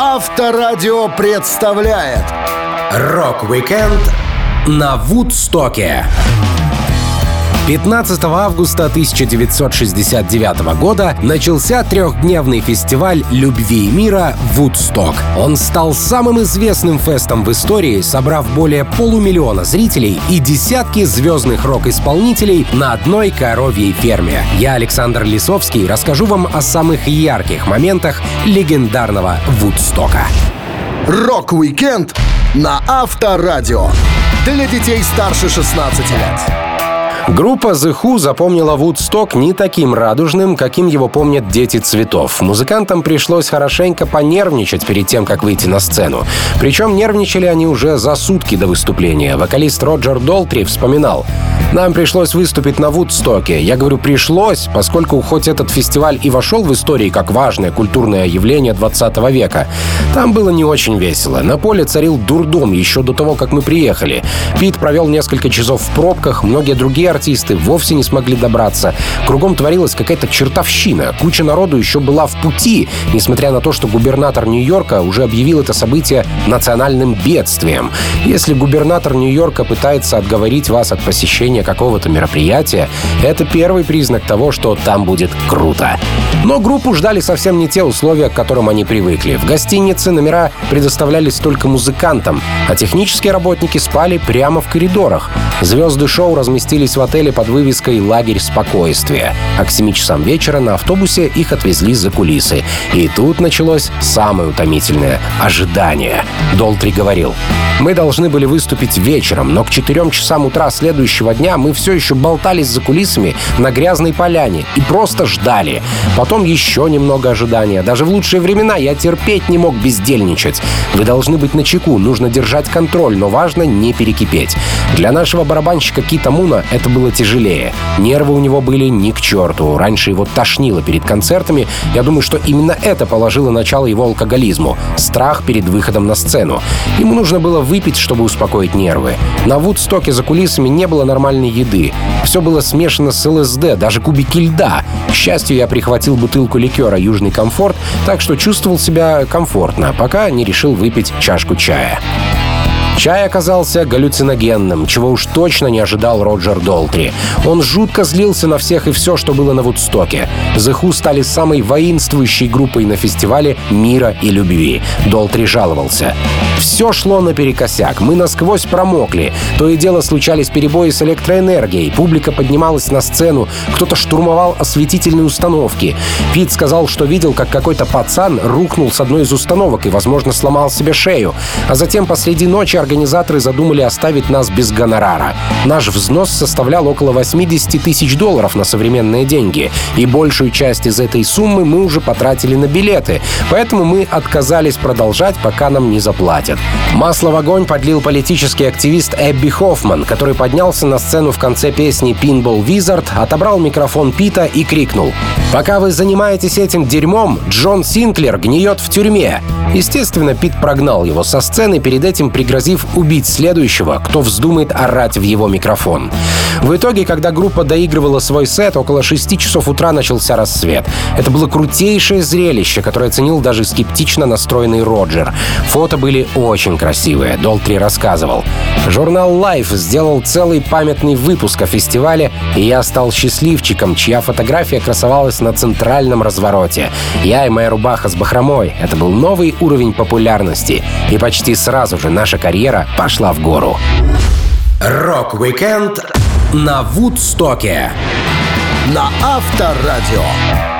Авторадио представляет Рок-викенд на Вудстоке. 15 августа 1969 года начался трехдневный фестиваль любви и мира «Вудсток». Он стал самым известным фестом в истории, собрав более полумиллиона зрителей и десятки звездных рок-исполнителей на одной коровьей ферме. Я, Александр Лисовский, расскажу вам о самых ярких моментах легендарного «Вудстока». Рок-викенд на Авторадио. Для детей старше 16 лет. Группа The Who запомнила Вудсток не таким радужным, каким его помнят дети цветов. Музыкантам пришлось хорошенько понервничать перед тем, как выйти на сцену. Причем нервничали они уже за сутки до выступления. Вокалист Роджер Долтри вспоминал. «Нам пришлось выступить на Вудстоке. Я говорю, пришлось, поскольку хоть этот фестиваль и вошел в историю как важное культурное явление 20 века, там было не очень весело. На поле царил дурдом еще до того, как мы приехали. Пит провел несколько часов в пробках, многие другие артисты вовсе не смогли добраться. Кругом творилась какая-то чертовщина. Куча народу еще была в пути, несмотря на то, что губернатор Нью-Йорка уже объявил это событие национальным бедствием. Если губернатор Нью-Йорка пытается отговорить вас от посещения какого-то мероприятия, это первый признак того, что там будет круто. Но группу ждали совсем не те условия, к которым они привыкли. В гостинице номера предоставлялись только музыкантам, а технические работники спали прямо в коридорах. Звезды шоу разместились в отеле под вывеской «Лагерь спокойствия», а к 7 часам вечера на автобусе их отвезли за кулисы. И тут началось самое утомительное — ожидание. Долтри говорил, «Мы должны были выступить вечером, но к 4 часам утра следующего дня мы все еще болтались за кулисами на грязной поляне и просто ждали. Потом еще немного ожидания. Даже в лучшие времена я терпеть не мог бездельничать. Вы должны быть на чеку, нужно держать контроль, но важно не перекипеть. Для нашего барабанщика Кита Муна это было тяжелее. Нервы у него были ни к черту. Раньше его тошнило перед концертами. Я думаю, что именно это положило начало его алкоголизму. Страх перед выходом на сцену. Ему нужно было выпить, чтобы успокоить нервы. На Вудстоке за кулисами не было нормальной еды. Все было смешано с ЛСД, даже кубики льда. К счастью, я прихватил бутылку ликера «Южный комфорт», так что чувствовал себя комфортно, пока не решил выпить чашку чая. Чай оказался галлюциногенным, чего уж точно не ожидал Роджер Долтри. Он жутко злился на всех и все, что было на Вудстоке. Who стали самой воинствующей группой на фестивале мира и любви. Долтри жаловался. Все шло наперекосяк, мы насквозь промокли. То и дело случались перебои с электроэнергией, публика поднималась на сцену, кто-то штурмовал осветительные установки. Пит сказал, что видел, как какой-то пацан рухнул с одной из установок и, возможно, сломал себе шею. А затем посреди ночи организаторы задумали оставить нас без гонорара. Наш взнос составлял около 80 тысяч долларов на современные деньги, и большую часть из этой суммы мы уже потратили на билеты, поэтому мы отказались продолжать, пока нам не заплатят. Масло в огонь подлил политический активист Эбби Хоффман, который поднялся на сцену в конце песни «Pinball Wizard», отобрал микрофон Пита и крикнул «Пока вы занимаетесь этим дерьмом, Джон Синклер гниет в тюрьме». Естественно, Пит прогнал его со сцены, перед этим пригрозив призыв убить следующего, кто вздумает орать в его микрофон. В итоге, когда группа доигрывала свой сет, около 6 часов утра начался рассвет. Это было крутейшее зрелище, которое оценил даже скептично настроенный Роджер. Фото были очень красивые, Долтри рассказывал. Журнал Life сделал целый памятный выпуск о фестивале, и я стал счастливчиком, чья фотография красовалась на центральном развороте. Я и моя рубаха с бахромой. Это был новый уровень популярности. И почти сразу же наша карьера карьера пошла в гору. Рок-викенд на Вудстоке. На Авторадио.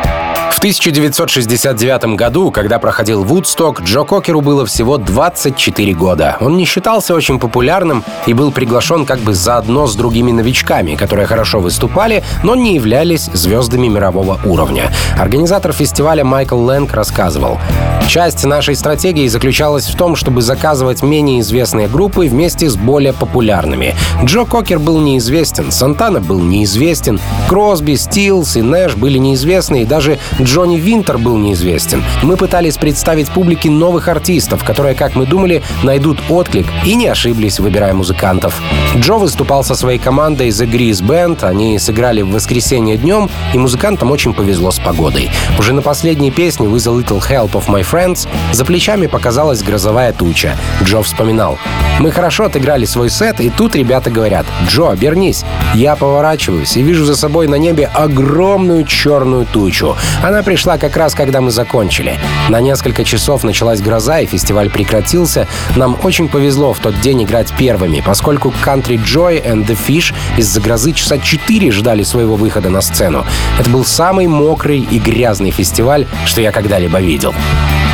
В 1969 году, когда проходил Вудсток, Джо Кокеру было всего 24 года. Он не считался очень популярным и был приглашен как бы заодно с другими новичками, которые хорошо выступали, но не являлись звездами мирового уровня. Организатор фестиваля Майкл Лэнг рассказывал. Часть нашей стратегии заключалась в том, чтобы заказывать менее известные группы вместе с более популярными. Джо Кокер был неизвестен, Сантана был неизвестен, Кросби, Стилс и Нэш были неизвестны, и даже Джонни Винтер был неизвестен. Мы пытались представить публике новых артистов, которые, как мы думали, найдут отклик, и не ошиблись, выбирая музыкантов. Джо выступал со своей командой The Grease Band, они сыграли в воскресенье днем, и музыкантам очень повезло с погодой. Уже на последней песне «With a Little Help of My Friends, за плечами показалась грозовая туча. Джо вспоминал. «Мы хорошо отыграли свой сет, и тут ребята говорят, «Джо, обернись». Я поворачиваюсь и вижу за собой на небе огромную черную тучу. Она пришла как раз, когда мы закончили. На несколько часов началась гроза, и фестиваль прекратился. Нам очень повезло в тот день играть первыми, поскольку Country Joy and the Fish из-за грозы часа четыре ждали своего выхода на сцену. Это был самый мокрый и грязный фестиваль, что я когда-либо видел.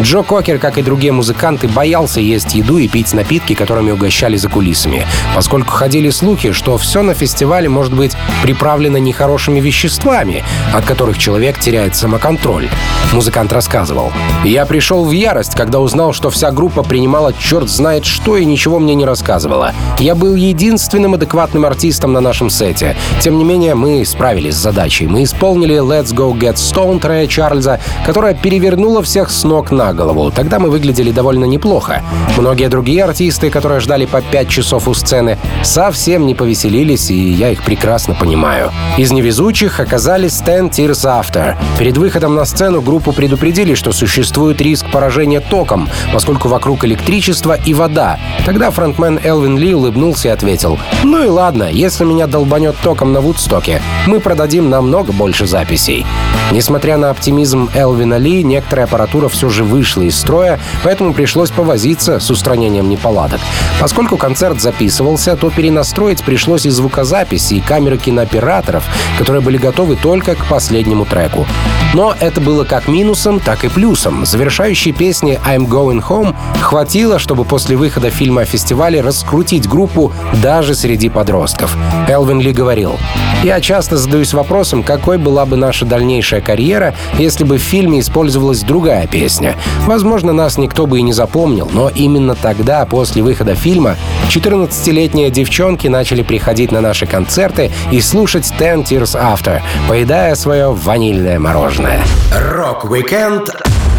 Джо Кокер, как и другие музыканты, боялся есть еду и пить напитки, которыми угощали за кулисами, поскольку ходили слухи, что все на фестивале может быть приправлено нехорошими веществами, от которых человек теряет самоконтроль. Музыкант рассказывал. «Я пришел в ярость, когда узнал, что вся группа принимала черт знает что и ничего мне не рассказывала. Я был единственным адекватным артистом на нашем сете. Тем не менее, мы справились с задачей. Мы исполнили «Let's Go Get Stone» Рэя Чарльза, которая перевернула всех с ног на голову. Тогда мы выглядели довольно неплохо. Многие другие артисты, которые ждали по пять часов у сцены, совсем не повеселились, и я их прекрасно понимаю. Из невезучих оказались Ten Tears After. Перед выходом на сцену группу предупредили, что существует риск поражения током, поскольку вокруг электричество и вода. Тогда фронтмен Элвин Ли улыбнулся и ответил, «Ну и ладно, если меня долбанет током на Вудстоке, мы продадим намного больше записей». Несмотря на оптимизм Элвина Ли, некоторая аппаратура все же вышла из строя, поэтому пришлось повозиться с устранением неполадок. Поскольку концерт записывался, то перенастроить пришлось и звукозаписи, и камеры кинооператоров, которые были готовы только к последнему треку. Но это было как минусом, так и плюсом. Завершающей песни «I'm Going Home» хватило, чтобы после выхода фильма о фестивале раскрутить группу даже среди подростков. Элвин Ли говорил, «Я часто задаюсь вопросом, какой была бы наша дальнейшая карьера, если бы в фильме использовалась другая песня. Возможно, нас никто бы и не запомнил, но именно тогда, после выхода фильма, 14-летние девчонки начали приходить на наши концерты и слушать Ten Years After, поедая свое ванильное мороженое. Рок-викенд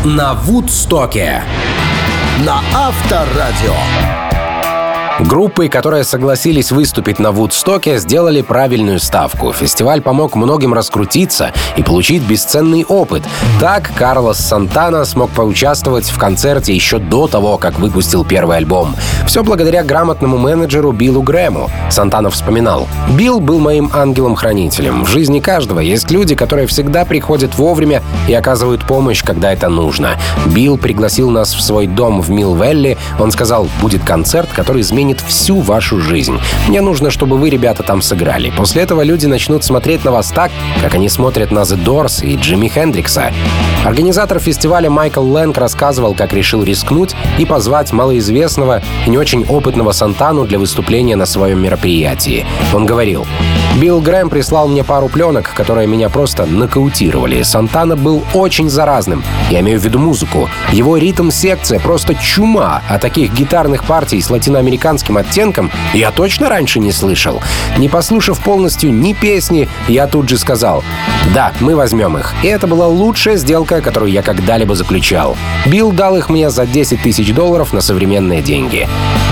на Вудстоке. На Авторадио. Группы, которые согласились выступить на Вудстоке, сделали правильную ставку. Фестиваль помог многим раскрутиться и получить бесценный опыт. Так Карлос Сантана смог поучаствовать в концерте еще до того, как выпустил первый альбом. Все благодаря грамотному менеджеру Биллу Грэму. Сантана вспоминал. «Билл был моим ангелом-хранителем. В жизни каждого есть люди, которые всегда приходят вовремя и оказывают помощь, когда это нужно. Билл пригласил нас в свой дом в Милвелли. Он сказал, будет концерт, который изменит изменит всю вашу жизнь. Мне нужно, чтобы вы, ребята, там сыграли. После этого люди начнут смотреть на вас так, как они смотрят на The Doors и Джимми Хендрикса. Организатор фестиваля Майкл Лэнг рассказывал, как решил рискнуть и позвать малоизвестного и не очень опытного Сантану для выступления на своем мероприятии. Он говорил, «Билл Грэм прислал мне пару пленок, которые меня просто нокаутировали. Сантана был очень заразным. Я имею в виду музыку. Его ритм-секция просто чума, а таких гитарных партий с латиноамериканским американским оттенком я точно раньше не слышал. Не послушав полностью ни песни, я тут же сказал «Да, мы возьмем их». И это была лучшая сделка, которую я когда-либо заключал. Билл дал их мне за 10 тысяч долларов на современные деньги.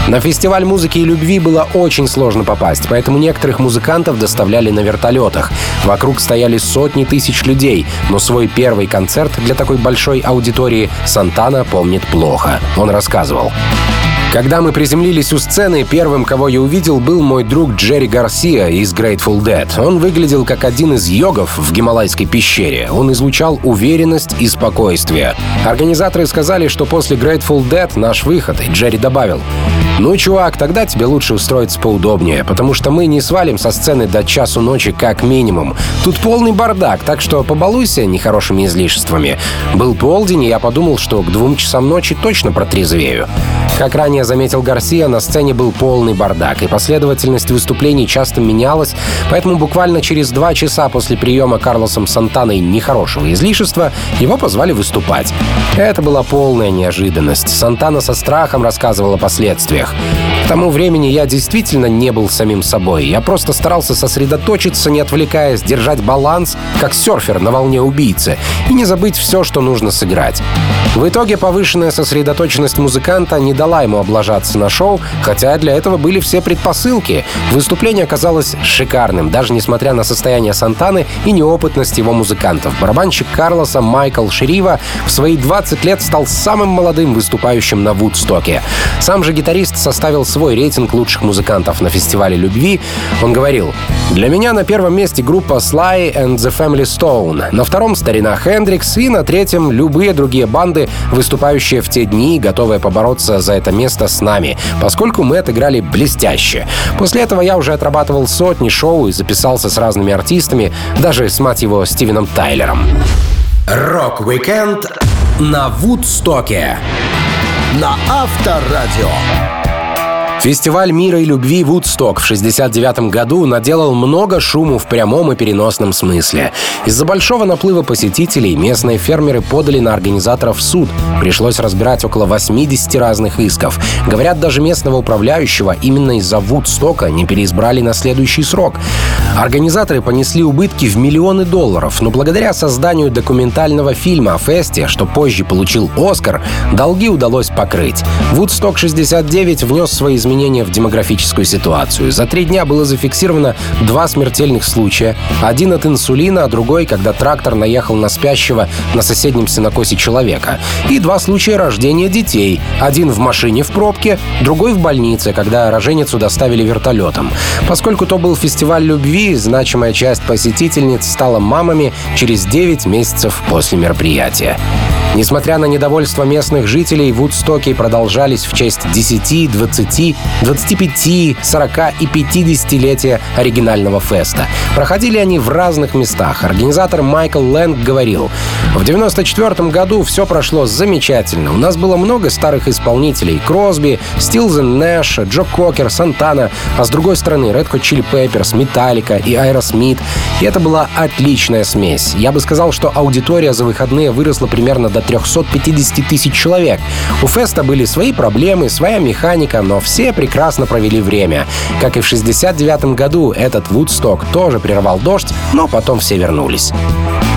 На фестиваль музыки и любви было очень сложно попасть, поэтому некоторых музыкантов доставляли на вертолетах. Вокруг стояли сотни тысяч людей, но свой первый концерт для такой большой аудитории Сантана помнит плохо. Он рассказывал. Когда мы приземлились у сцены, первым, кого я увидел, был мой друг Джерри Гарсия из Grateful Dead. Он выглядел как один из йогов в Гималайской пещере. Он излучал уверенность и спокойствие. Организаторы сказали, что после Grateful Dead наш выход, и Джерри добавил, «Ну, чувак, тогда тебе лучше устроиться поудобнее, потому что мы не свалим со сцены до часу ночи как минимум. Тут полный бардак, так что побалуйся нехорошими излишествами». Был полдень, и я подумал, что к двум часам ночи точно протрезвею. Как ранее заметил Гарсия, на сцене был полный бардак, и последовательность выступлений часто менялась, поэтому буквально через два часа после приема Карлосом Сантаной нехорошего излишества его позвали выступать. Это была полная неожиданность. Сантана со страхом рассказывал о последствиях. Выступлениях. К тому времени я действительно не был самим собой. Я просто старался сосредоточиться, не отвлекаясь, держать баланс, как серфер на волне убийцы, и не забыть все, что нужно сыграть. В итоге повышенная сосредоточенность музыканта не дала ему облажаться на шоу, хотя для этого были все предпосылки. Выступление оказалось шикарным, даже несмотря на состояние Сантаны и неопытность его музыкантов. Барабанщик Карлоса Майкл Шерива в свои 20 лет стал самым молодым выступающим на Вудстоке. Сам же гитарист составил свой рейтинг лучших музыкантов на фестивале любви. Он говорил, «Для меня на первом месте группа Sly and the Family Stone, на втором — старина Хендрикс и на третьем — любые другие банды, выступающие в те дни, готовые побороться за это место с нами, поскольку мы отыграли блестяще. После этого я уже отрабатывал сотни шоу и записался с разными артистами, даже с, мать его, Стивеном Тайлером. Рок-викенд на Вудстоке. На Авторадио. Фестиваль мира и любви Вудсток в 69 году наделал много шуму в прямом и переносном смысле. Из-за большого наплыва посетителей местные фермеры подали на организаторов в суд. Пришлось разбирать около 80 разных исков. Говорят, даже местного управляющего именно из-за Вудстока не переизбрали на следующий срок. Организаторы понесли убытки в миллионы долларов, но благодаря созданию документального фильма о фесте, что позже получил Оскар, долги удалось покрыть. Вудсток 69 внес свои изменения изменения в демографическую ситуацию. За три дня было зафиксировано два смертельных случая. Один от инсулина, а другой, когда трактор наехал на спящего на соседнем сенокосе человека. И два случая рождения детей. Один в машине в пробке, другой в больнице, когда роженицу доставили вертолетом. Поскольку то был фестиваль любви, значимая часть посетительниц стала мамами через 9 месяцев после мероприятия. Несмотря на недовольство местных жителей, Вудстоки продолжались в честь 10, 20, 25, 40 и 50-летия оригинального феста. Проходили они в разных местах. Организатор Майкл Лэнг говорил, в 94 году все прошло замечательно. У нас было много старых исполнителей. Кросби, Стилзен Нэш, Джо Кокер, Сантана, а с другой стороны Red Hot Chili Peppers, Металлика и Aerosmith. И это была отличная смесь. Я бы сказал, что аудитория за выходные выросла примерно до 350 тысяч человек. У феста были свои проблемы, своя механика, но все прекрасно провели время. Как и в 69 году, этот Вудсток тоже прервал дождь, но потом все вернулись.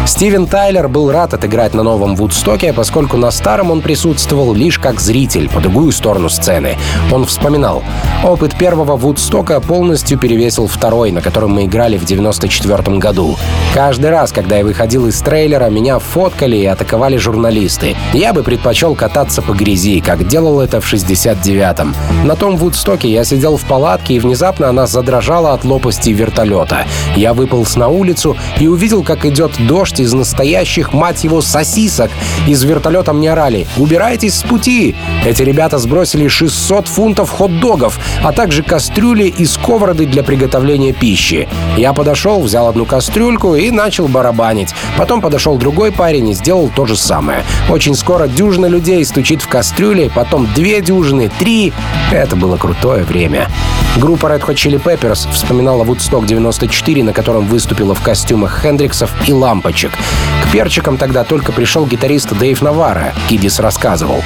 Стивен Тайлер был рад отыграть на новом Вудстоке, поскольку на старом он присутствовал лишь как зритель по другую сторону сцены. Он вспоминал, опыт первого Вудстока полностью перевесил второй, на котором мы играли в 94 году. Каждый раз, когда я выходил из трейлера, меня фоткали и атаковали журналисты. Я бы предпочел кататься по грязи, как делал это в 69-м. На том Вудстоке я сидел в палатке, и внезапно она задрожала от лопасти вертолета. Я выполз на улицу и увидел, как идет дождь из настоящих, мать его, сосисок. Из вертолета мне орали «Убирайтесь с пути!». Эти ребята сбросили 600 фунтов хот-догов, а также кастрюли и сковороды для приготовления пищи. Я подошел, взял одну кастрюльку и начал барабанить. Потом подошел другой парень и сделал то же самое. Очень скоро дюжина людей стучит в кастрюле, потом две дюжины, три. Это было крутое время. Группа Red Hot Chili Peppers вспоминала Woodstock 94, на котором выступила в костюмах Хендриксов и лампочек. К перчикам тогда только пришел гитарист Дэйв Навара, Кидис рассказывал.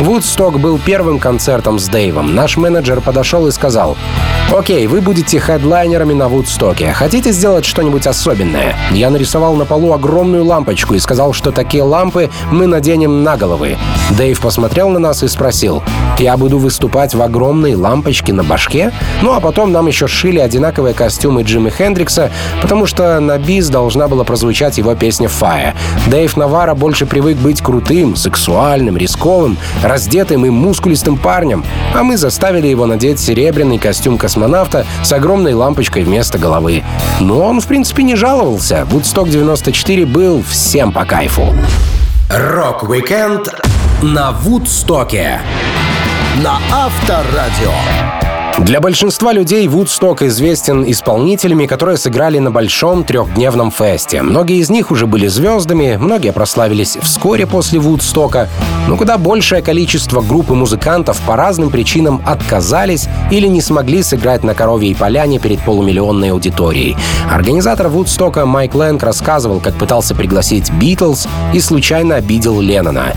Woodstock был первым концертом с Дэйвом. Наш менеджер подошел и сказал, «Окей, вы будете хедлайнерами на Вудстоке. Хотите сделать что-нибудь особенное?» Я нарисовал на полу огромную лампочку и сказал, что такие лампы мы наденем на головы. Дэйв посмотрел на нас и спросил, «Я буду выступать в огромной лампочке на башке?» Ну а потом нам еще шили одинаковые костюмы Джимми Хендрикса, потому что на бис должна была прозвучать его песня «Fire». Дэйв Наварро больше привык быть крутым, сексуальным, рисковым, раздетым и мускулистым парнем, а мы заставили его надеть серебряный костюм космонавта с огромной лампочкой вместо головы. Но он, в принципе, не жаловался. Woodstock 94 был всем по кайфу. Рок-викенд на Вудстоке. На Авторадио. Для большинства людей Вудсток известен исполнителями, которые сыграли на большом трехдневном фесте. Многие из них уже были звездами, многие прославились вскоре после Вудстока, но куда большее количество групп и музыкантов по разным причинам отказались или не смогли сыграть на Коровьей поляне перед полумиллионной аудиторией. Организатор Вудстока Майк Лэнг рассказывал, как пытался пригласить Битлз и случайно обидел Леннона.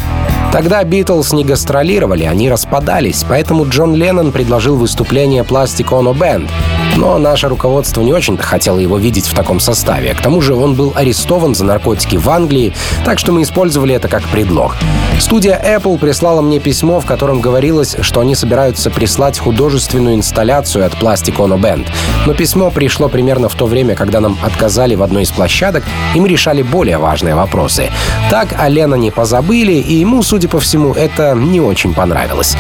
Тогда Битлз не гастролировали, они распадались, поэтому Джон Леннон предложил выступление Plastic Ono Band. Но наше руководство не очень-то хотело его видеть в таком составе. К тому же он был арестован за наркотики в Англии, так что мы использовали это как предлог. Студия Apple прислала мне письмо, в котором говорилось, что они собираются прислать художественную инсталляцию от Plastic Ono Band. Но письмо пришло примерно в то время, когда нам отказали в одной из площадок, и мы решали более важные вопросы. Так о Ленноне позабыли, и ему, судя по всему, это не очень понравилось.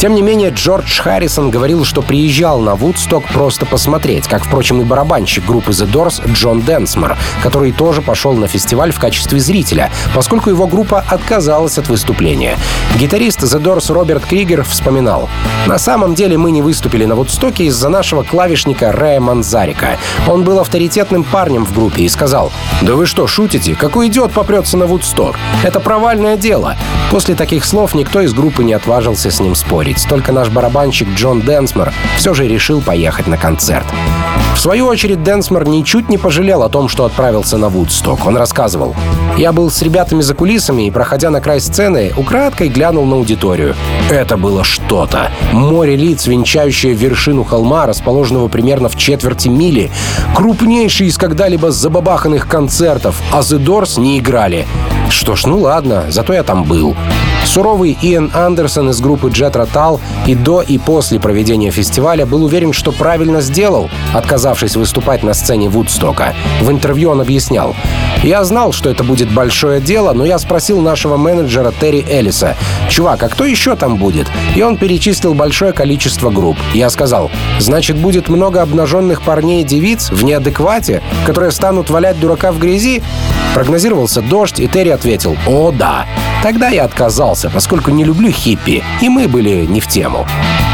Тем не менее, Джордж Харрисон говорил, что приезжал на Вудсток просто посмотреть, как, впрочем, и барабанщик группы The Doors Джон Денсмор, который тоже пошел на фестиваль в качестве зрителя, поскольку его группа отказалась от выступления. Гитарист The Doors Роберт Кригер вспоминал, «На самом деле мы не выступили на Вудстоке из-за нашего клавишника Рэя Манзарика. Он был авторитетным парнем в группе и сказал, «Да вы что, шутите? Какой идиот попрется на Вудсток? Это провальное дело». После таких слов никто из группы не отважился с ним спорить спорить, только наш барабанщик Джон Дэнсмор все же решил поехать на концерт. В свою очередь, Дэнсмор ничуть не пожалел о том, что отправился на Вудсток. Он рассказывал. «Я был с ребятами за кулисами и, проходя на край сцены, украдкой глянул на аудиторию. Это было что-то. Море лиц, венчающее вершину холма, расположенного примерно в четверти мили. Крупнейший из когда-либо забабаханных концертов, а The Doors не играли. Что ж, ну ладно, зато я там был. Суровый Иэн Андерсон из группы Jet Rotal и до и после проведения фестиваля был уверен, что правильно сделал, отказавшись выступать на сцене Вудстока. В интервью он объяснял. «Я знал, что это будет большое дело, но я спросил нашего менеджера Терри Эллиса, «Чувак, а кто еще там будет?» И он перечислил большое количество групп. Я сказал, «Значит, будет много обнаженных парней и девиц в неадеквате, которые станут валять дурака в грязи?» Прогнозировался дождь, и Терри ответил «О, да». Тогда я отказался, поскольку не люблю хиппи, и мы были не в тему.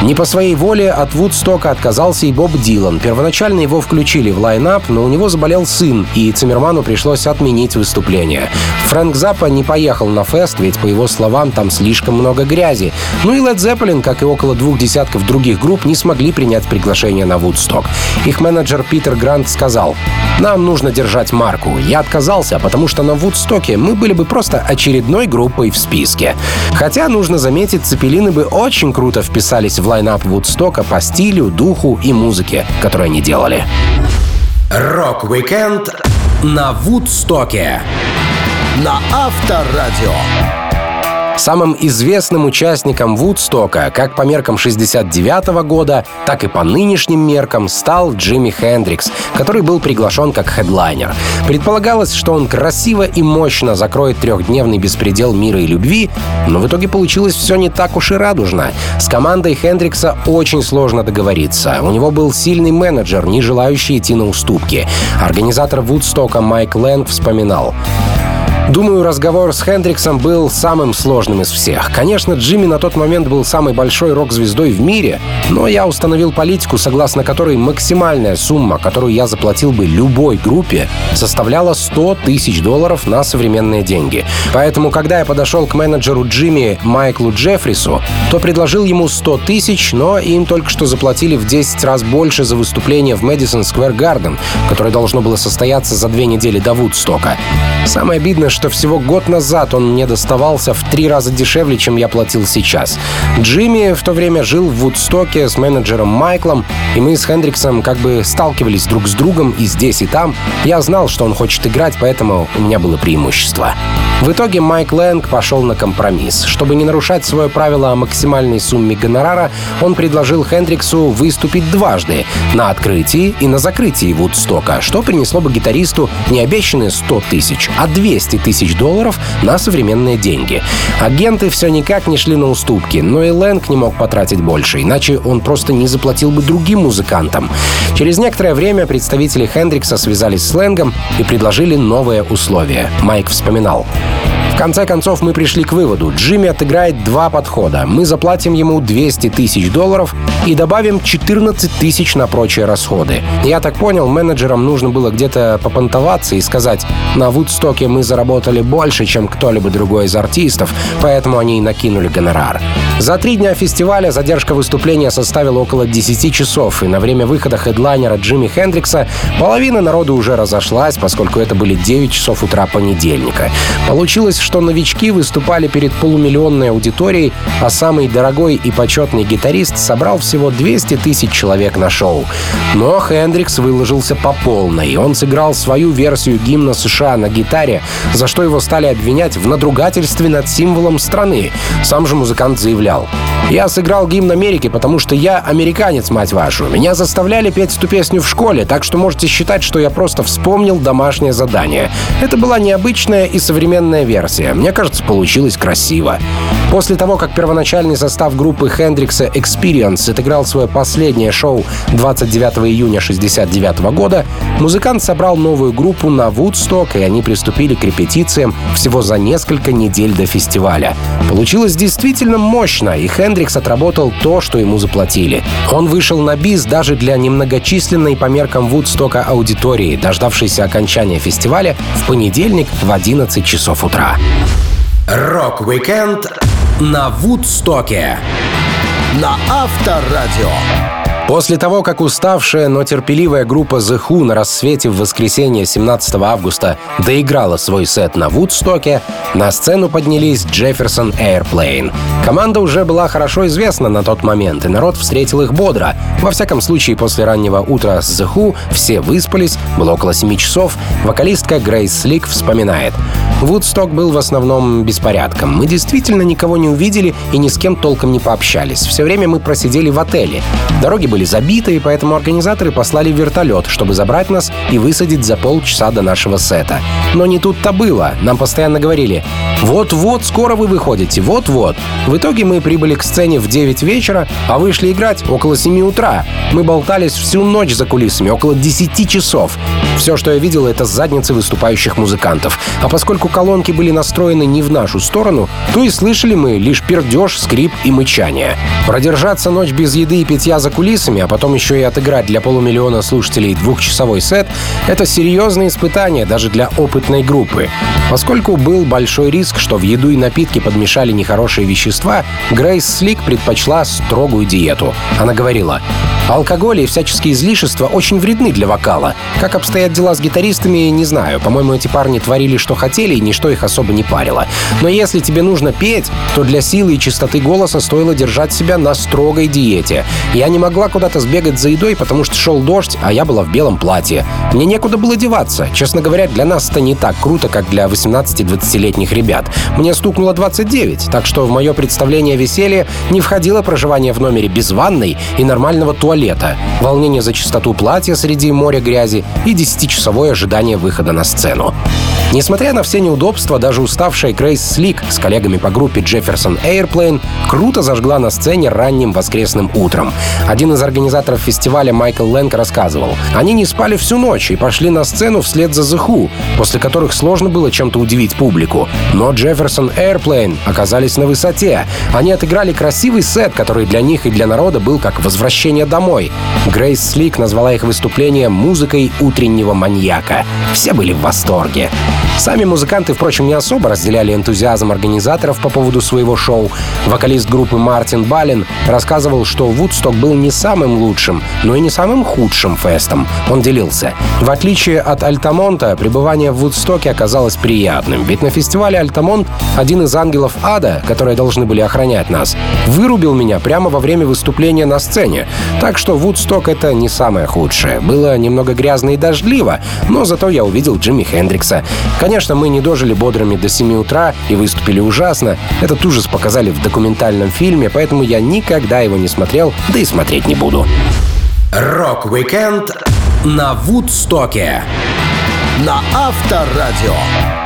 Не по своей воле от Вудстока отказался и Боб Дилан. Первоначально его включили в лайнап, но у него заболел сын, и Циммерману пришлось отменить выступление. Фрэнк Заппа не поехал на фест, ведь, по его словам, там слишком много грязи. Ну и Led Zeppelin, как и около двух десятков других групп, не смогли принять приглашение на Вудсток. Их менеджер Питер Грант сказал, «Нам нужно держать марку. Я отказался, потому что на Вудстоке мы были бы просто очередной группой в списке. Хотя, нужно заметить, Цепелины бы очень круто вписались в line-up Вудстока по стилю, духу и музыке, которую они делали. Рок-викенд на Вудстоке на Авторадио. Самым известным участником Вудстока, как по меркам 69 года, так и по нынешним меркам, стал Джимми Хендрикс, который был приглашен как хедлайнер. Предполагалось, что он красиво и мощно закроет трехдневный беспредел мира и любви, но в итоге получилось все не так уж и радужно. С командой Хендрикса очень сложно договориться. У него был сильный менеджер, не желающий идти на уступки. Организатор Вудстока Майк Лэнг вспоминал. Думаю, разговор с Хендриксом был самым сложным из всех. Конечно, Джимми на тот момент был самой большой рок-звездой в мире, но я установил политику, согласно которой максимальная сумма, которую я заплатил бы любой группе, составляла 100 тысяч долларов на современные деньги. Поэтому, когда я подошел к менеджеру Джимми Майклу Джеффрису, то предложил ему 100 тысяч, но им только что заплатили в 10 раз больше за выступление в Мэдисон Сквер Гарден, которое должно было состояться за две недели до Вудстока. Самое обидное, что всего год назад он мне доставался в три раза дешевле, чем я платил сейчас. Джимми в то время жил в Вудстоке с менеджером Майклом, и мы с Хендриксом как бы сталкивались друг с другом и здесь, и там. Я знал, что он хочет играть, поэтому у меня было преимущество. В итоге Майк Лэнг пошел на компромисс. Чтобы не нарушать свое правило о максимальной сумме гонорара, он предложил Хендриксу выступить дважды — на открытии и на закрытии Вудстока, что принесло бы гитаристу не обещанные 100 тысяч, а 200 тысяч долларов на современные деньги. Агенты все никак не шли на уступки, но и Лэнг не мог потратить больше, иначе он просто не заплатил бы другим музыкантам. Через некоторое время представители Хендрикса связались с Лэнгом и предложили новые условия. Майк вспоминал. Yeah. В конце концов, мы пришли к выводу. Джимми отыграет два подхода. Мы заплатим ему 200 тысяч долларов и добавим 14 тысяч на прочие расходы. Я так понял, менеджерам нужно было где-то попонтоваться и сказать, на Вудстоке мы заработали больше, чем кто-либо другой из артистов, поэтому они и накинули гонорар. За три дня фестиваля задержка выступления составила около 10 часов, и на время выхода хедлайнера Джимми Хендрикса половина народа уже разошлась, поскольку это были 9 часов утра понедельника. Получилось, что новички выступали перед полумиллионной аудиторией, а самый дорогой и почетный гитарист собрал всего 200 тысяч человек на шоу. Но Хендрикс выложился по полной. Он сыграл свою версию гимна США на гитаре, за что его стали обвинять в надругательстве над символом страны. Сам же музыкант заявлял. «Я сыграл гимн Америки, потому что я американец, мать вашу. Меня заставляли петь эту песню в школе, так что можете считать, что я просто вспомнил домашнее задание. Это была необычная и современная версия. Мне кажется, получилось красиво». После того, как первоначальный состав группы Хендрикса Experience отыграл свое последнее шоу 29 июня 1969 года, музыкант собрал новую группу на Вудсток, и они приступили к репетициям всего за несколько недель до фестиваля. Получилось действительно мощно, и Хендрикс отработал то, что ему заплатили. Он вышел на бис даже для немногочисленной по меркам Вудстока аудитории, дождавшейся окончания фестиваля в понедельник в 11 часов утра. Рок-викенд на Вудстоке. На Авторадио. После того, как уставшая, но терпеливая группа The Who на рассвете в воскресенье 17 августа доиграла свой сет на Вудстоке, на сцену поднялись Jefferson Airplane. Команда уже была хорошо известна на тот момент, и народ встретил их бодро. Во всяком случае, после раннего утра с The Who все выспались, было около 7 часов. Вокалистка Грейс Слик вспоминает. Вудсток был в основном беспорядком. Мы действительно никого не увидели и ни с кем толком не пообщались. Все время мы просидели в отеле. Дороги были забиты, и поэтому организаторы послали вертолет, чтобы забрать нас и высадить за полчаса до нашего сета. Но не тут-то было. Нам постоянно говорили «Вот-вот, скоро вы выходите, вот-вот». В итоге мы прибыли к сцене в 9 вечера, а вышли играть около 7 утра. Мы болтались всю ночь за кулисами, около 10 часов. Все, что я видел, это задницы выступающих музыкантов. А поскольку колонки были настроены не в нашу сторону, то и слышали мы лишь пердеж, скрип и мычание. Продержаться ночь без еды и питья за кулисами, а потом еще и отыграть для полумиллиона слушателей двухчасовой сет — это серьезное испытание даже для опытной группы. Поскольку был большой риск, что в еду и напитки подмешали нехорошие вещества, Грейс Слик предпочла строгую диету. Она говорила, Алкоголь и всяческие излишества очень вредны для вокала. Как обстоят дела с гитаристами, не знаю. По-моему, эти парни творили, что хотели, и ничто их особо не парило. Но если тебе нужно петь, то для силы и чистоты голоса стоило держать себя на строгой диете. Я не могла куда-то сбегать за едой, потому что шел дождь, а я была в белом платье. Мне некуда было деваться. Честно говоря, для нас это не так круто, как для 18-20-летних ребят. Мне стукнуло 29, так что в мое представление веселья не входило проживание в номере без ванной и нормального туалета волнение за чистоту платья среди моря грязи и десятичасовое ожидание выхода на сцену. Несмотря на все неудобства, даже уставшая Грейс Слик с коллегами по группе Jefferson Airplane круто зажгла на сцене ранним воскресным утром. Один из организаторов фестиваля Майкл Лэнг рассказывал, они не спали всю ночь и пошли на сцену вслед за The Who, после которых сложно было чем-то удивить публику. Но Jefferson Airplane оказались на высоте. Они отыграли красивый сет, который для них и для народа был как возвращение домой. Грейс Слик назвала их выступление музыкой утреннего маньяка. Все были в восторге. Сами музыканты, впрочем, не особо разделяли энтузиазм организаторов по поводу своего шоу. Вокалист группы Мартин Балин рассказывал, что Вудсток был не самым лучшим, но и не самым худшим фестом. Он делился. В отличие от Альтамонта, пребывание в Вудстоке оказалось приятным, ведь на фестивале Альтамонт один из ангелов ада, которые должны были охранять нас, вырубил меня прямо во время выступления на сцене. Так что Вудсток — это не самое худшее. Было немного грязно и дождливо, но зато я увидел Джимми Хендрикса. Конечно, мы не дожили бодрыми до 7 утра и выступили ужасно. Этот ужас показали в документальном фильме, поэтому я никогда его не смотрел, да и смотреть не буду. Рок-викенд на Вудстоке. На Авторадио.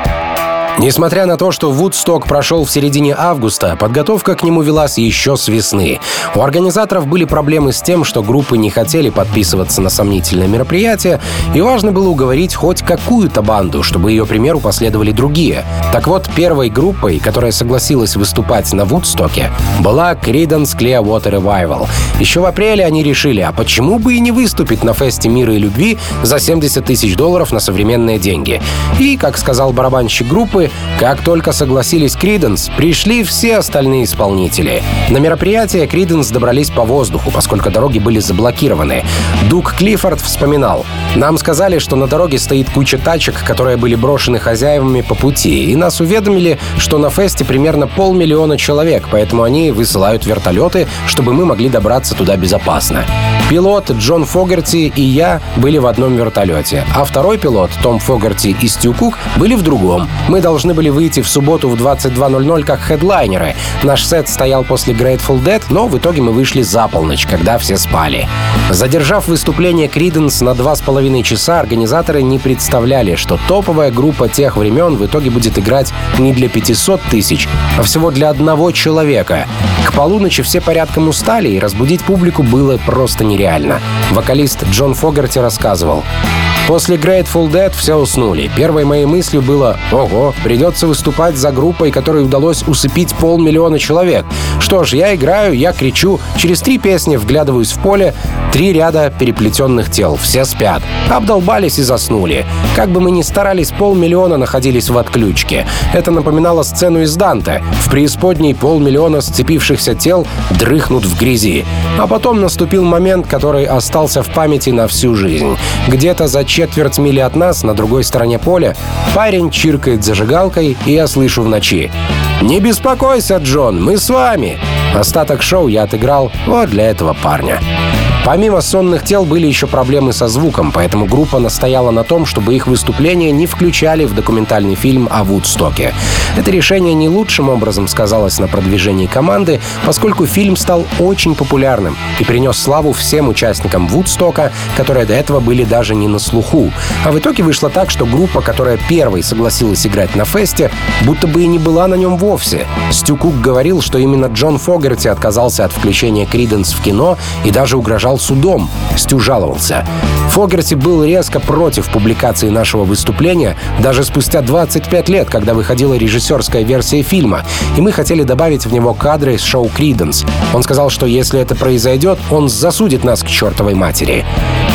Несмотря на то, что Вудсток прошел в середине августа, подготовка к нему велась еще с весны. У организаторов были проблемы с тем, что группы не хотели подписываться на сомнительное мероприятие, и важно было уговорить хоть какую-то банду, чтобы ее примеру последовали другие. Так вот, первой группой, которая согласилась выступать на Вудстоке, была Creedence Clearwater Revival. Еще в апреле они решили, а почему бы и не выступить на фесте мира и любви за 70 тысяч долларов на современные деньги. И, как сказал барабанщик группы, как только согласились Криденс, пришли все остальные исполнители. На мероприятие Криденс добрались по воздуху, поскольку дороги были заблокированы. Дук Клиффорд вспоминал, «Нам сказали, что на дороге стоит куча тачек, которые были брошены хозяевами по пути, и нас уведомили, что на фесте примерно полмиллиона человек, поэтому они высылают вертолеты, чтобы мы могли добраться туда безопасно. Пилот Джон Фогерти и я были в одном вертолете, а второй пилот, Том Фогерти и Стю Кук, были в другом. Мы должны были выйти в субботу в 22.00 как хедлайнеры. Наш сет стоял после Grateful Dead, но в итоге мы вышли за полночь, когда все спали. Задержав выступление Криденс на два с половиной часа, организаторы не представляли, что топовая группа тех времен в итоге будет играть не для 500 тысяч, а всего для одного человека. К полуночи все порядком устали, и разбудить публику было просто нереально. Вокалист Джон Фогерти рассказывал. После Grateful Dead все уснули. Первой моей мыслью было «Ого, придется выступать за группой, которой удалось усыпить полмиллиона человек». Что ж, я играю, я кричу, через три песни вглядываюсь в поле, три ряда переплетенных тел, все спят. Обдолбались и заснули. Как бы мы ни старались, полмиллиона находились в отключке. Это напоминало сцену из Данте. В преисподней полмиллиона сцепившихся тел дрыхнут в грязи. А потом наступил момент, который остался в памяти на всю жизнь. Где-то за четверть мили от нас, на другой стороне поля, парень чиркает зажигалкой, и я слышу в ночи. «Не беспокойся, Джон, мы с вами!» Остаток шоу я отыграл вот для этого парня. Помимо сонных тел были еще проблемы со звуком, поэтому группа настояла на том, чтобы их выступления не включали в документальный фильм о Вудстоке. Это решение не лучшим образом сказалось на продвижении команды, поскольку фильм стал очень популярным и принес славу всем участникам Вудстока, которые до этого были даже не на слуху. А в итоге вышло так, что группа, которая первой согласилась играть на фесте, будто бы и не была на нем вовсе. Стю Кук говорил, что именно Джон Фогерти отказался от включения Криденс в кино и даже угрожал угрожал судом. Стю жаловался. Фогерти был резко против публикации нашего выступления даже спустя 25 лет, когда выходила режиссерская версия фильма, и мы хотели добавить в него кадры из шоу «Криденс». Он сказал, что если это произойдет, он засудит нас к чертовой матери.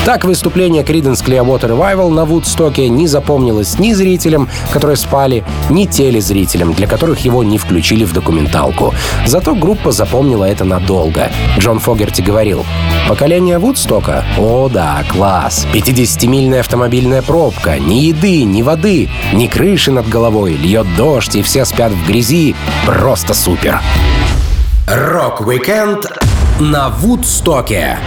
Так выступление Creedence Clearwater Revival на Вудстоке не запомнилось ни зрителям, которые спали, ни телезрителям, для которых его не включили в документалку. Зато группа запомнила это надолго. Джон Фогерти говорил, «Поколение Вудстока? О да, класс. 50-мильная автомобильная пробка, ни еды, ни воды, ни крыши над головой, льет дождь и все спят в грязи. Просто супер!» Рок-викенд на Вудстоке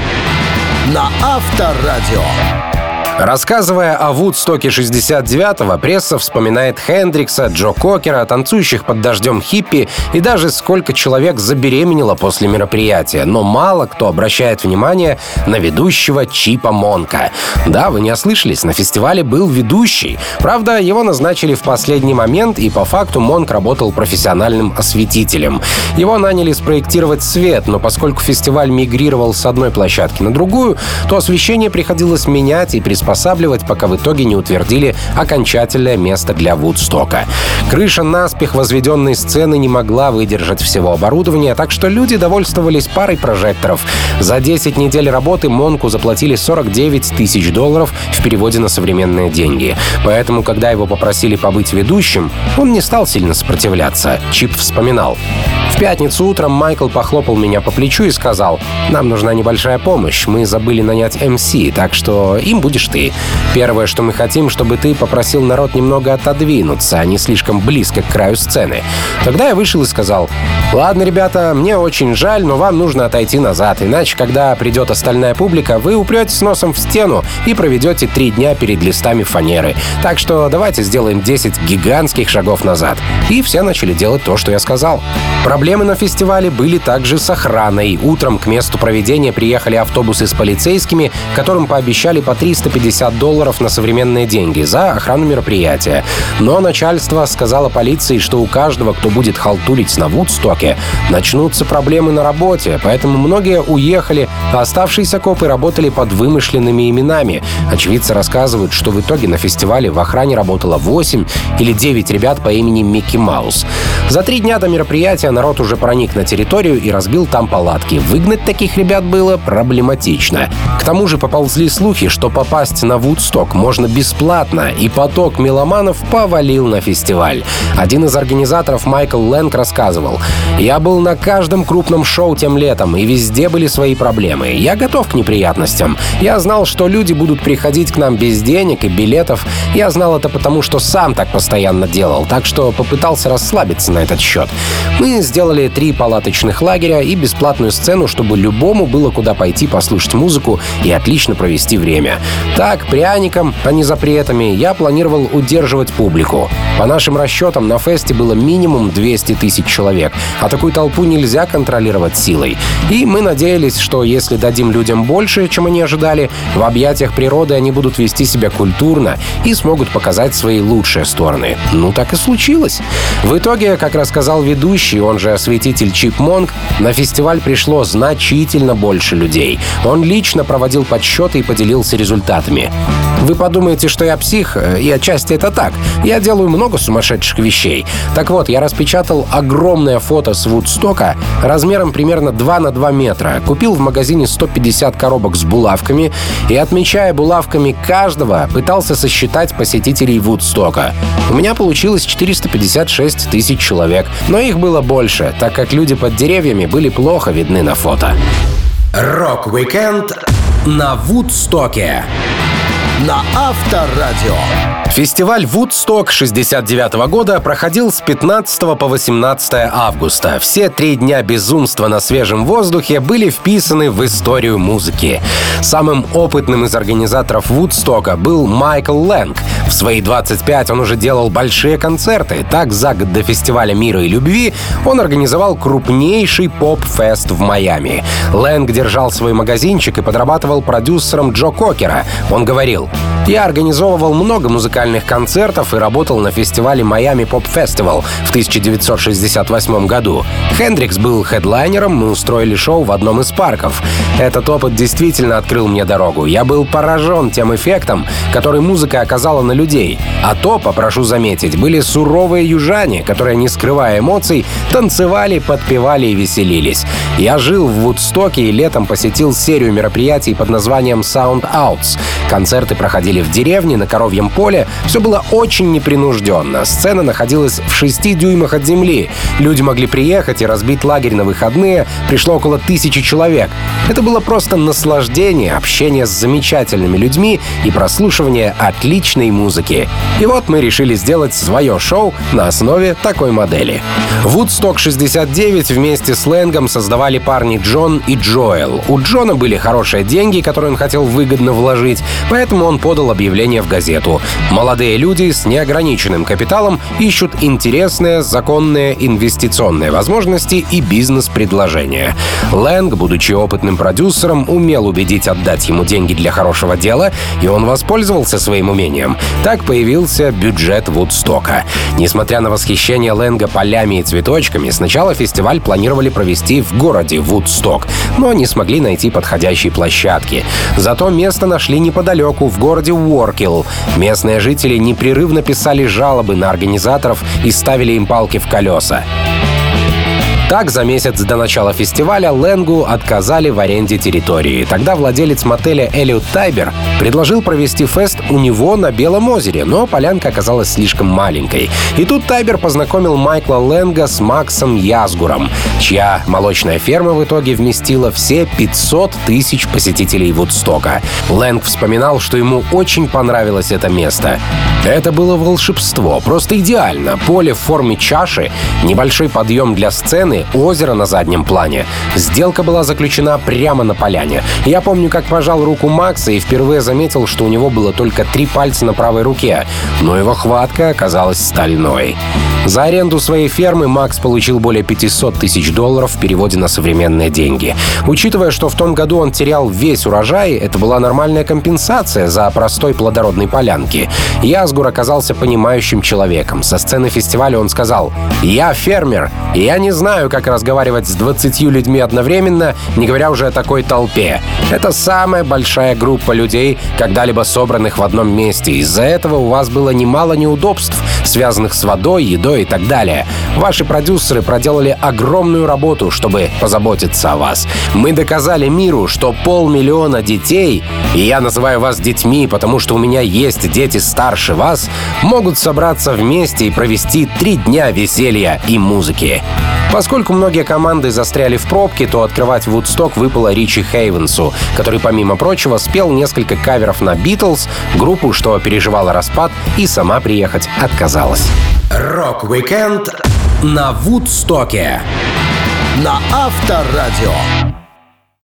на Авторадио. Рассказывая о Вудстоке 69-го, пресса вспоминает Хендрикса, Джо Кокера, танцующих под дождем хиппи и даже сколько человек забеременело после мероприятия. Но мало кто обращает внимание на ведущего Чипа Монка. Да, вы не ослышались, на фестивале был ведущий. Правда, его назначили в последний момент, и по факту Монк работал профессиональным осветителем. Его наняли спроектировать свет, но поскольку фестиваль мигрировал с одной площадки на другую, то освещение приходилось менять и приспосабливать приспосабливать, пока в итоге не утвердили окончательное место для Вудстока. Крыша наспех возведенной сцены не могла выдержать всего оборудования, так что люди довольствовались парой прожекторов. За 10 недель работы Монку заплатили 49 тысяч долларов в переводе на современные деньги. Поэтому, когда его попросили побыть ведущим, он не стал сильно сопротивляться. Чип вспоминал. В пятницу утром Майкл похлопал меня по плечу и сказал, «Нам нужна небольшая помощь. Мы забыли нанять МС, так что им будешь ты. Первое, что мы хотим, чтобы ты попросил народ немного отодвинуться, а не слишком близко к краю сцены». Тогда я вышел и сказал, «Ладно, ребята, мне очень жаль, но вам нужно отойти назад, иначе, когда придет остальная публика, вы упретесь носом в стену и проведете три дня перед листами фанеры. Так что давайте сделаем 10 гигантских шагов назад». И все начали делать то, что я сказал. Проблемы на фестивале были также с охраной. Утром к месту проведения приехали автобусы с полицейскими, которым пообещали по 350 долларов на современные деньги за охрану мероприятия. Но начальство сказало полиции, что у каждого, кто будет халтурить на Вудстоке, начнутся проблемы на работе, поэтому многие уехали, а оставшиеся копы работали под вымышленными именами. Очевидцы рассказывают, что в итоге на фестивале в охране работало 8 или 9 ребят по имени Микки Маус. За три дня до мероприятия народ уже проник на территорию и разбил там палатки. Выгнать таких ребят было проблематично. К тому же поползли слухи, что попасть попасть на Вудсток можно бесплатно, и поток меломанов повалил на фестиваль. Один из организаторов Майкл Лэнг рассказывал, «Я был на каждом крупном шоу тем летом, и везде были свои проблемы. Я готов к неприятностям. Я знал, что люди будут приходить к нам без денег и билетов. Я знал это потому, что сам так постоянно делал, так что попытался расслабиться на этот счет. Мы сделали три палаточных лагеря и бесплатную сцену, чтобы любому было куда пойти послушать музыку и отлично провести время. Так, пряником, а не запретами, я планировал удерживать публику. По нашим расчетам, на фесте было минимум 200 тысяч человек, а такую толпу нельзя контролировать силой. И мы надеялись, что если дадим людям больше, чем они ожидали, в объятиях природы они будут вести себя культурно и смогут показать свои лучшие стороны. Ну, так и случилось. В итоге, как рассказал ведущий, он же осветитель Чип Монг, на фестиваль пришло значительно больше людей. Он лично проводил подсчеты и поделился результатами. Вы подумаете, что я псих, э, и отчасти это так. Я делаю много сумасшедших вещей. Так вот, я распечатал огромное фото с Вудстока размером примерно 2 на 2 метра. Купил в магазине 150 коробок с булавками и, отмечая булавками каждого, пытался сосчитать посетителей Вудстока. У меня получилось 456 тысяч человек, но их было больше, так как люди под деревьями были плохо видны на фото. Рок-викенд на Вудстоке на Авторадио. Фестиваль Woodstock 69 года проходил с 15 по 18 августа. Все три дня безумства на свежем воздухе были вписаны в историю музыки. Самым опытным из организаторов Вудстока был Майкл Лэнг. В свои 25 он уже делал большие концерты. Так, за год до фестиваля мира и любви он организовал крупнейший поп-фест в Майами. Лэнг держал свой магазинчик и подрабатывал продюсером Джо Кокера. Он говорил, я организовывал много музыкальных концертов и работал на фестивале Miami Pop Festival в 1968 году. Хендрикс был хедлайнером, мы устроили шоу в одном из парков. Этот опыт действительно открыл мне дорогу. Я был поражен тем эффектом, который музыка оказала на людей. А то, попрошу заметить, были суровые южане, которые, не скрывая эмоций, танцевали, подпевали и веселились. Я жил в Вудстоке и летом посетил серию мероприятий под названием Sound Outs. Концерты проходили в деревне, на коровьем поле. Все было очень непринужденно. Сцена находилась в шести дюймах от земли. Люди могли приехать и разбить лагерь на выходные. Пришло около тысячи человек. Это было просто наслаждение, общение с замечательными людьми и прослушивание отличной музыки. И вот мы решили сделать свое шоу на основе такой модели. Woodstock 69 вместе с Лэнгом создавали парни Джон и Джоэл. У Джона были хорошие деньги, которые он хотел выгодно вложить, Поэтому он подал объявление в газету. Молодые люди с неограниченным капиталом ищут интересные, законные инвестиционные возможности и бизнес-предложения. Лэнг, будучи опытным продюсером, умел убедить отдать ему деньги для хорошего дела, и он воспользовался своим умением. Так появился бюджет Вудстока. Несмотря на восхищение Лэнга полями и цветочками, сначала фестиваль планировали провести в городе Вудсток, но не смогли найти подходящей площадки. Зато место нашли неподалеку в городе Уоркилл. Местные жители непрерывно писали жалобы на организаторов и ставили им палки в колеса. Так, за месяц до начала фестиваля Ленгу отказали в аренде территории. Тогда владелец мотеля Элиот Тайбер предложил провести фест у него на Белом озере, но полянка оказалась слишком маленькой. И тут Тайбер познакомил Майкла Ленга с Максом Язгуром, чья молочная ферма в итоге вместила все 500 тысяч посетителей Вудстока. Лэнг вспоминал, что ему очень понравилось это место. Это было волшебство, просто идеально. Поле в форме чаши, небольшой подъем для сцены стороны озеро на заднем плане. Сделка была заключена прямо на поляне. Я помню, как пожал руку Макса и впервые заметил, что у него было только три пальца на правой руке, но его хватка оказалась стальной. За аренду своей фермы Макс получил более 500 тысяч долларов в переводе на современные деньги. Учитывая, что в том году он терял весь урожай, это была нормальная компенсация за простой плодородной полянки. Язгур оказался понимающим человеком. Со сцены фестиваля он сказал «Я фермер, я не знаю, знаю, как разговаривать с 20 людьми одновременно, не говоря уже о такой толпе. Это самая большая группа людей, когда-либо собранных в одном месте. Из-за этого у вас было немало неудобств, связанных с водой, едой и так далее. Ваши продюсеры проделали огромную работу, чтобы позаботиться о вас. Мы доказали миру, что полмиллиона детей, и я называю вас детьми, потому что у меня есть дети старше вас, могут собраться вместе и провести три дня веселья и музыки. Поскольку многие команды застряли в пробке, то открывать Вудсток выпало Ричи Хейвенсу, который, помимо прочего, спел несколько каверов на Битлз, группу, что переживала распад и сама приехать отказалась. Рок-викенд на Вудстоке на Авторадио.